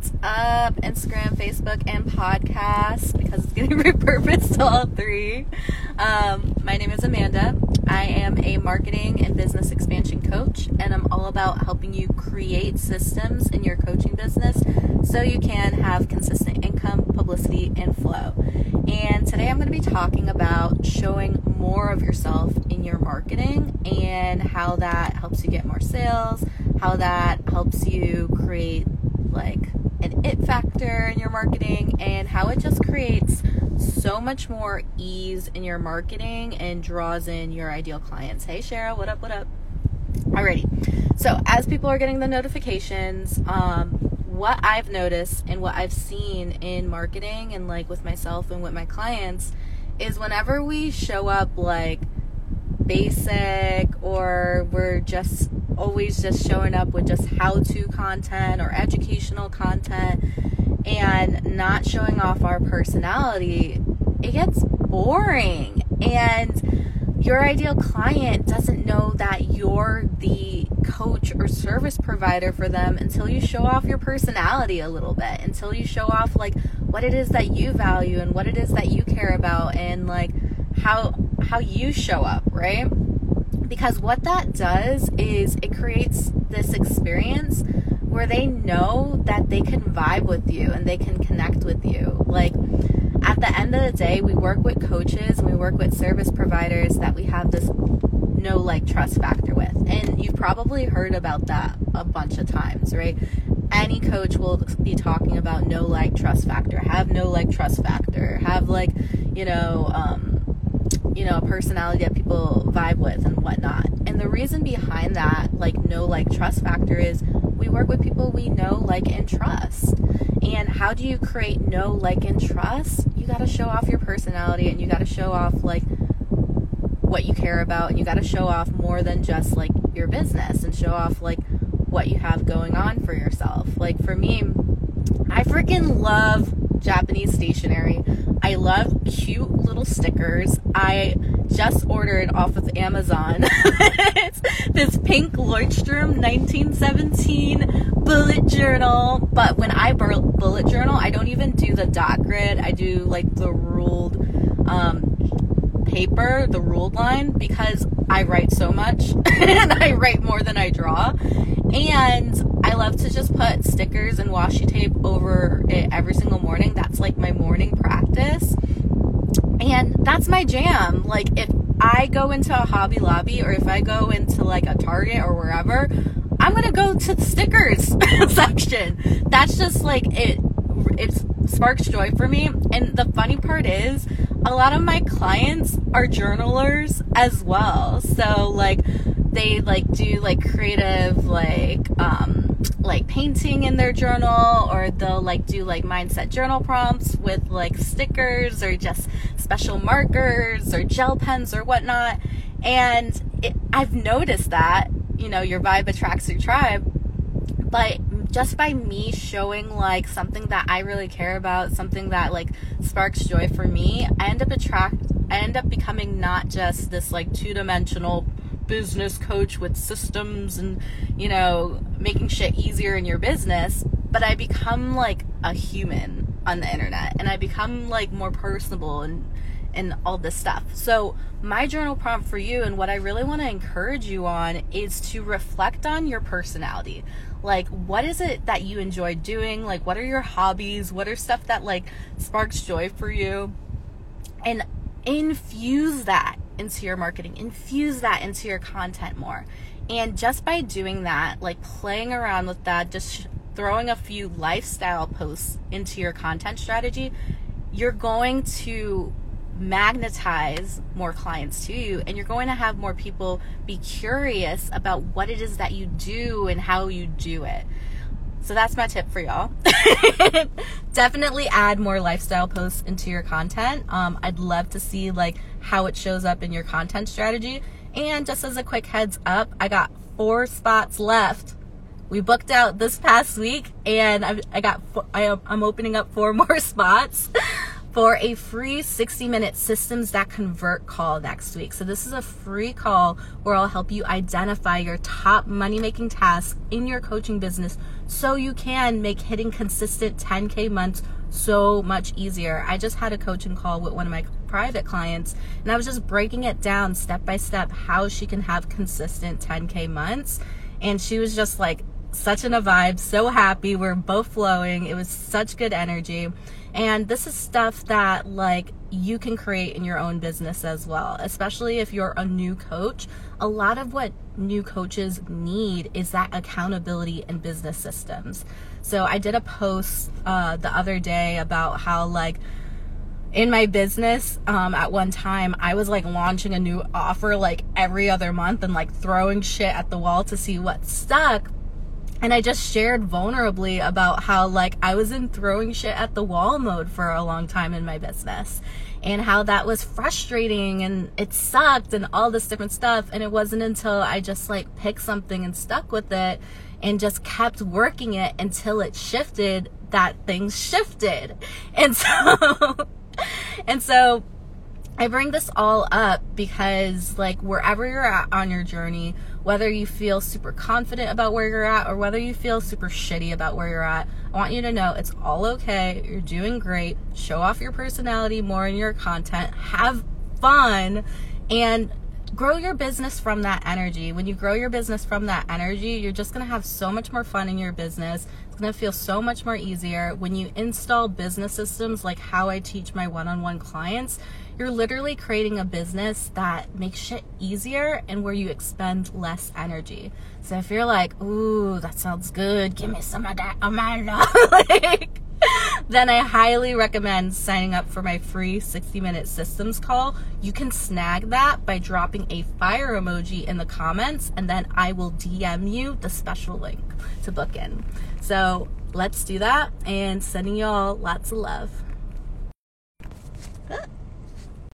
What's up, Instagram, Facebook, and podcast because it's getting repurposed to all three. Um, my name is Amanda. I am a marketing and business expansion coach, and I'm all about helping you create systems in your coaching business so you can have consistent income, publicity, and flow. And today I'm going to be talking about showing more of yourself in your marketing and how that helps you get more sales, how that helps you create like an it factor in your marketing and how it just creates so much more ease in your marketing and draws in your ideal clients. Hey Cheryl, what up, what up? Alrighty. So as people are getting the notifications, um, what I've noticed and what I've seen in marketing and like with myself and with my clients is whenever we show up like basic or we're just always just showing up with just how to content or educational content and not showing off our personality, it gets boring. And your ideal client doesn't know that you're the coach or service provider for them until you show off your personality a little bit, until you show off like what it is that you value and what it is that you care about and like how how you show up, right? Because what that does is it creates this experience where they know that they can vibe with you and they can connect with you. Like at the end of the day, we work with coaches and we work with service providers that we have this know like trust factor with. And you've probably heard about that a bunch of times, right? Any coach will be talking about know like trust factor, have know like trust factor, have like, you know, um, you know, a personality that people vibe with and whatnot. And the reason behind that, like, know like trust factor is we work with people we know, like, and trust. And how do you create know, like, and trust? You got to show off your personality and you got to show off, like, what you care about and you got to show off more than just, like, your business and show off, like, what you have going on for yourself. Like, for me, I freaking love Japanese stationery. I love cute little stickers. I just ordered off of Amazon this pink Leuchtturm 1917 bullet journal. But when I bullet journal, I don't even do the dot grid. I do like the ruled um, paper, the ruled line, because I write so much and I write more than I draw. And I love to just put stickers and washi tape over it every single morning. That's like my morning practice. And that's my jam. Like if I go into a Hobby Lobby or if I go into like a Target or wherever, I'm gonna go to the stickers section. That's just like it. It sparks joy for me. And the funny part is, a lot of my clients are journalers as well. So like they like do like creative like um like painting in their journal or they'll like do like mindset journal prompts with like stickers or just special markers or gel pens or whatnot. And it, i've noticed that you know your vibe attracts your tribe but just by me showing like something that i really care about something that like sparks joy for me i end up attract i end up becoming not just this like two-dimensional business coach with systems and, you know, making shit easier in your business, but I become like a human on the internet and I become like more personable and and all this stuff. So, my journal prompt for you and what I really want to encourage you on is to reflect on your personality. Like, what is it that you enjoy doing? Like, what are your hobbies? What are stuff that like sparks joy for you? And infuse that into your marketing, infuse that into your content more. And just by doing that, like playing around with that, just throwing a few lifestyle posts into your content strategy, you're going to magnetize more clients to you and you're going to have more people be curious about what it is that you do and how you do it. So that's my tip for y'all. Definitely add more lifestyle posts into your content. Um, I'd love to see like how it shows up in your content strategy. And just as a quick heads up, I got four spots left. We booked out this past week, and I, I got I, I'm opening up four more spots for a free 60 minute systems that convert call next week. So, this is a free call where I'll help you identify your top money making tasks in your coaching business so you can make hitting consistent 10K months so much easier. I just had a coaching call with one of my private clients and I was just breaking it down step by step how she can have consistent 10K months. And she was just like, such in a vibe, so happy. We're both flowing. It was such good energy. And this is stuff that like you can create in your own business as well, especially if you're a new coach. A lot of what new coaches need is that accountability and business systems. So I did a post uh, the other day about how like in my business um, at one time i was like launching a new offer like every other month and like throwing shit at the wall to see what stuck and I just shared vulnerably about how like I was in throwing shit at the wall mode for a long time in my business and how that was frustrating and it sucked and all this different stuff and it wasn't until I just like picked something and stuck with it and just kept working it until it shifted that things shifted. And so and so I bring this all up because, like, wherever you're at on your journey, whether you feel super confident about where you're at or whether you feel super shitty about where you're at, I want you to know it's all okay. You're doing great. Show off your personality more in your content. Have fun and grow your business from that energy. When you grow your business from that energy, you're just going to have so much more fun in your business. It's going to feel so much more easier. When you install business systems like how I teach my one on one clients, you're literally creating a business that makes shit easier and where you expend less energy. So if you're like, ooh, that sounds good, give me some of that, Amanda. like, then I highly recommend signing up for my free 60 minute systems call. You can snag that by dropping a fire emoji in the comments, and then I will DM you the special link to book in. So let's do that and sending y'all lots of love.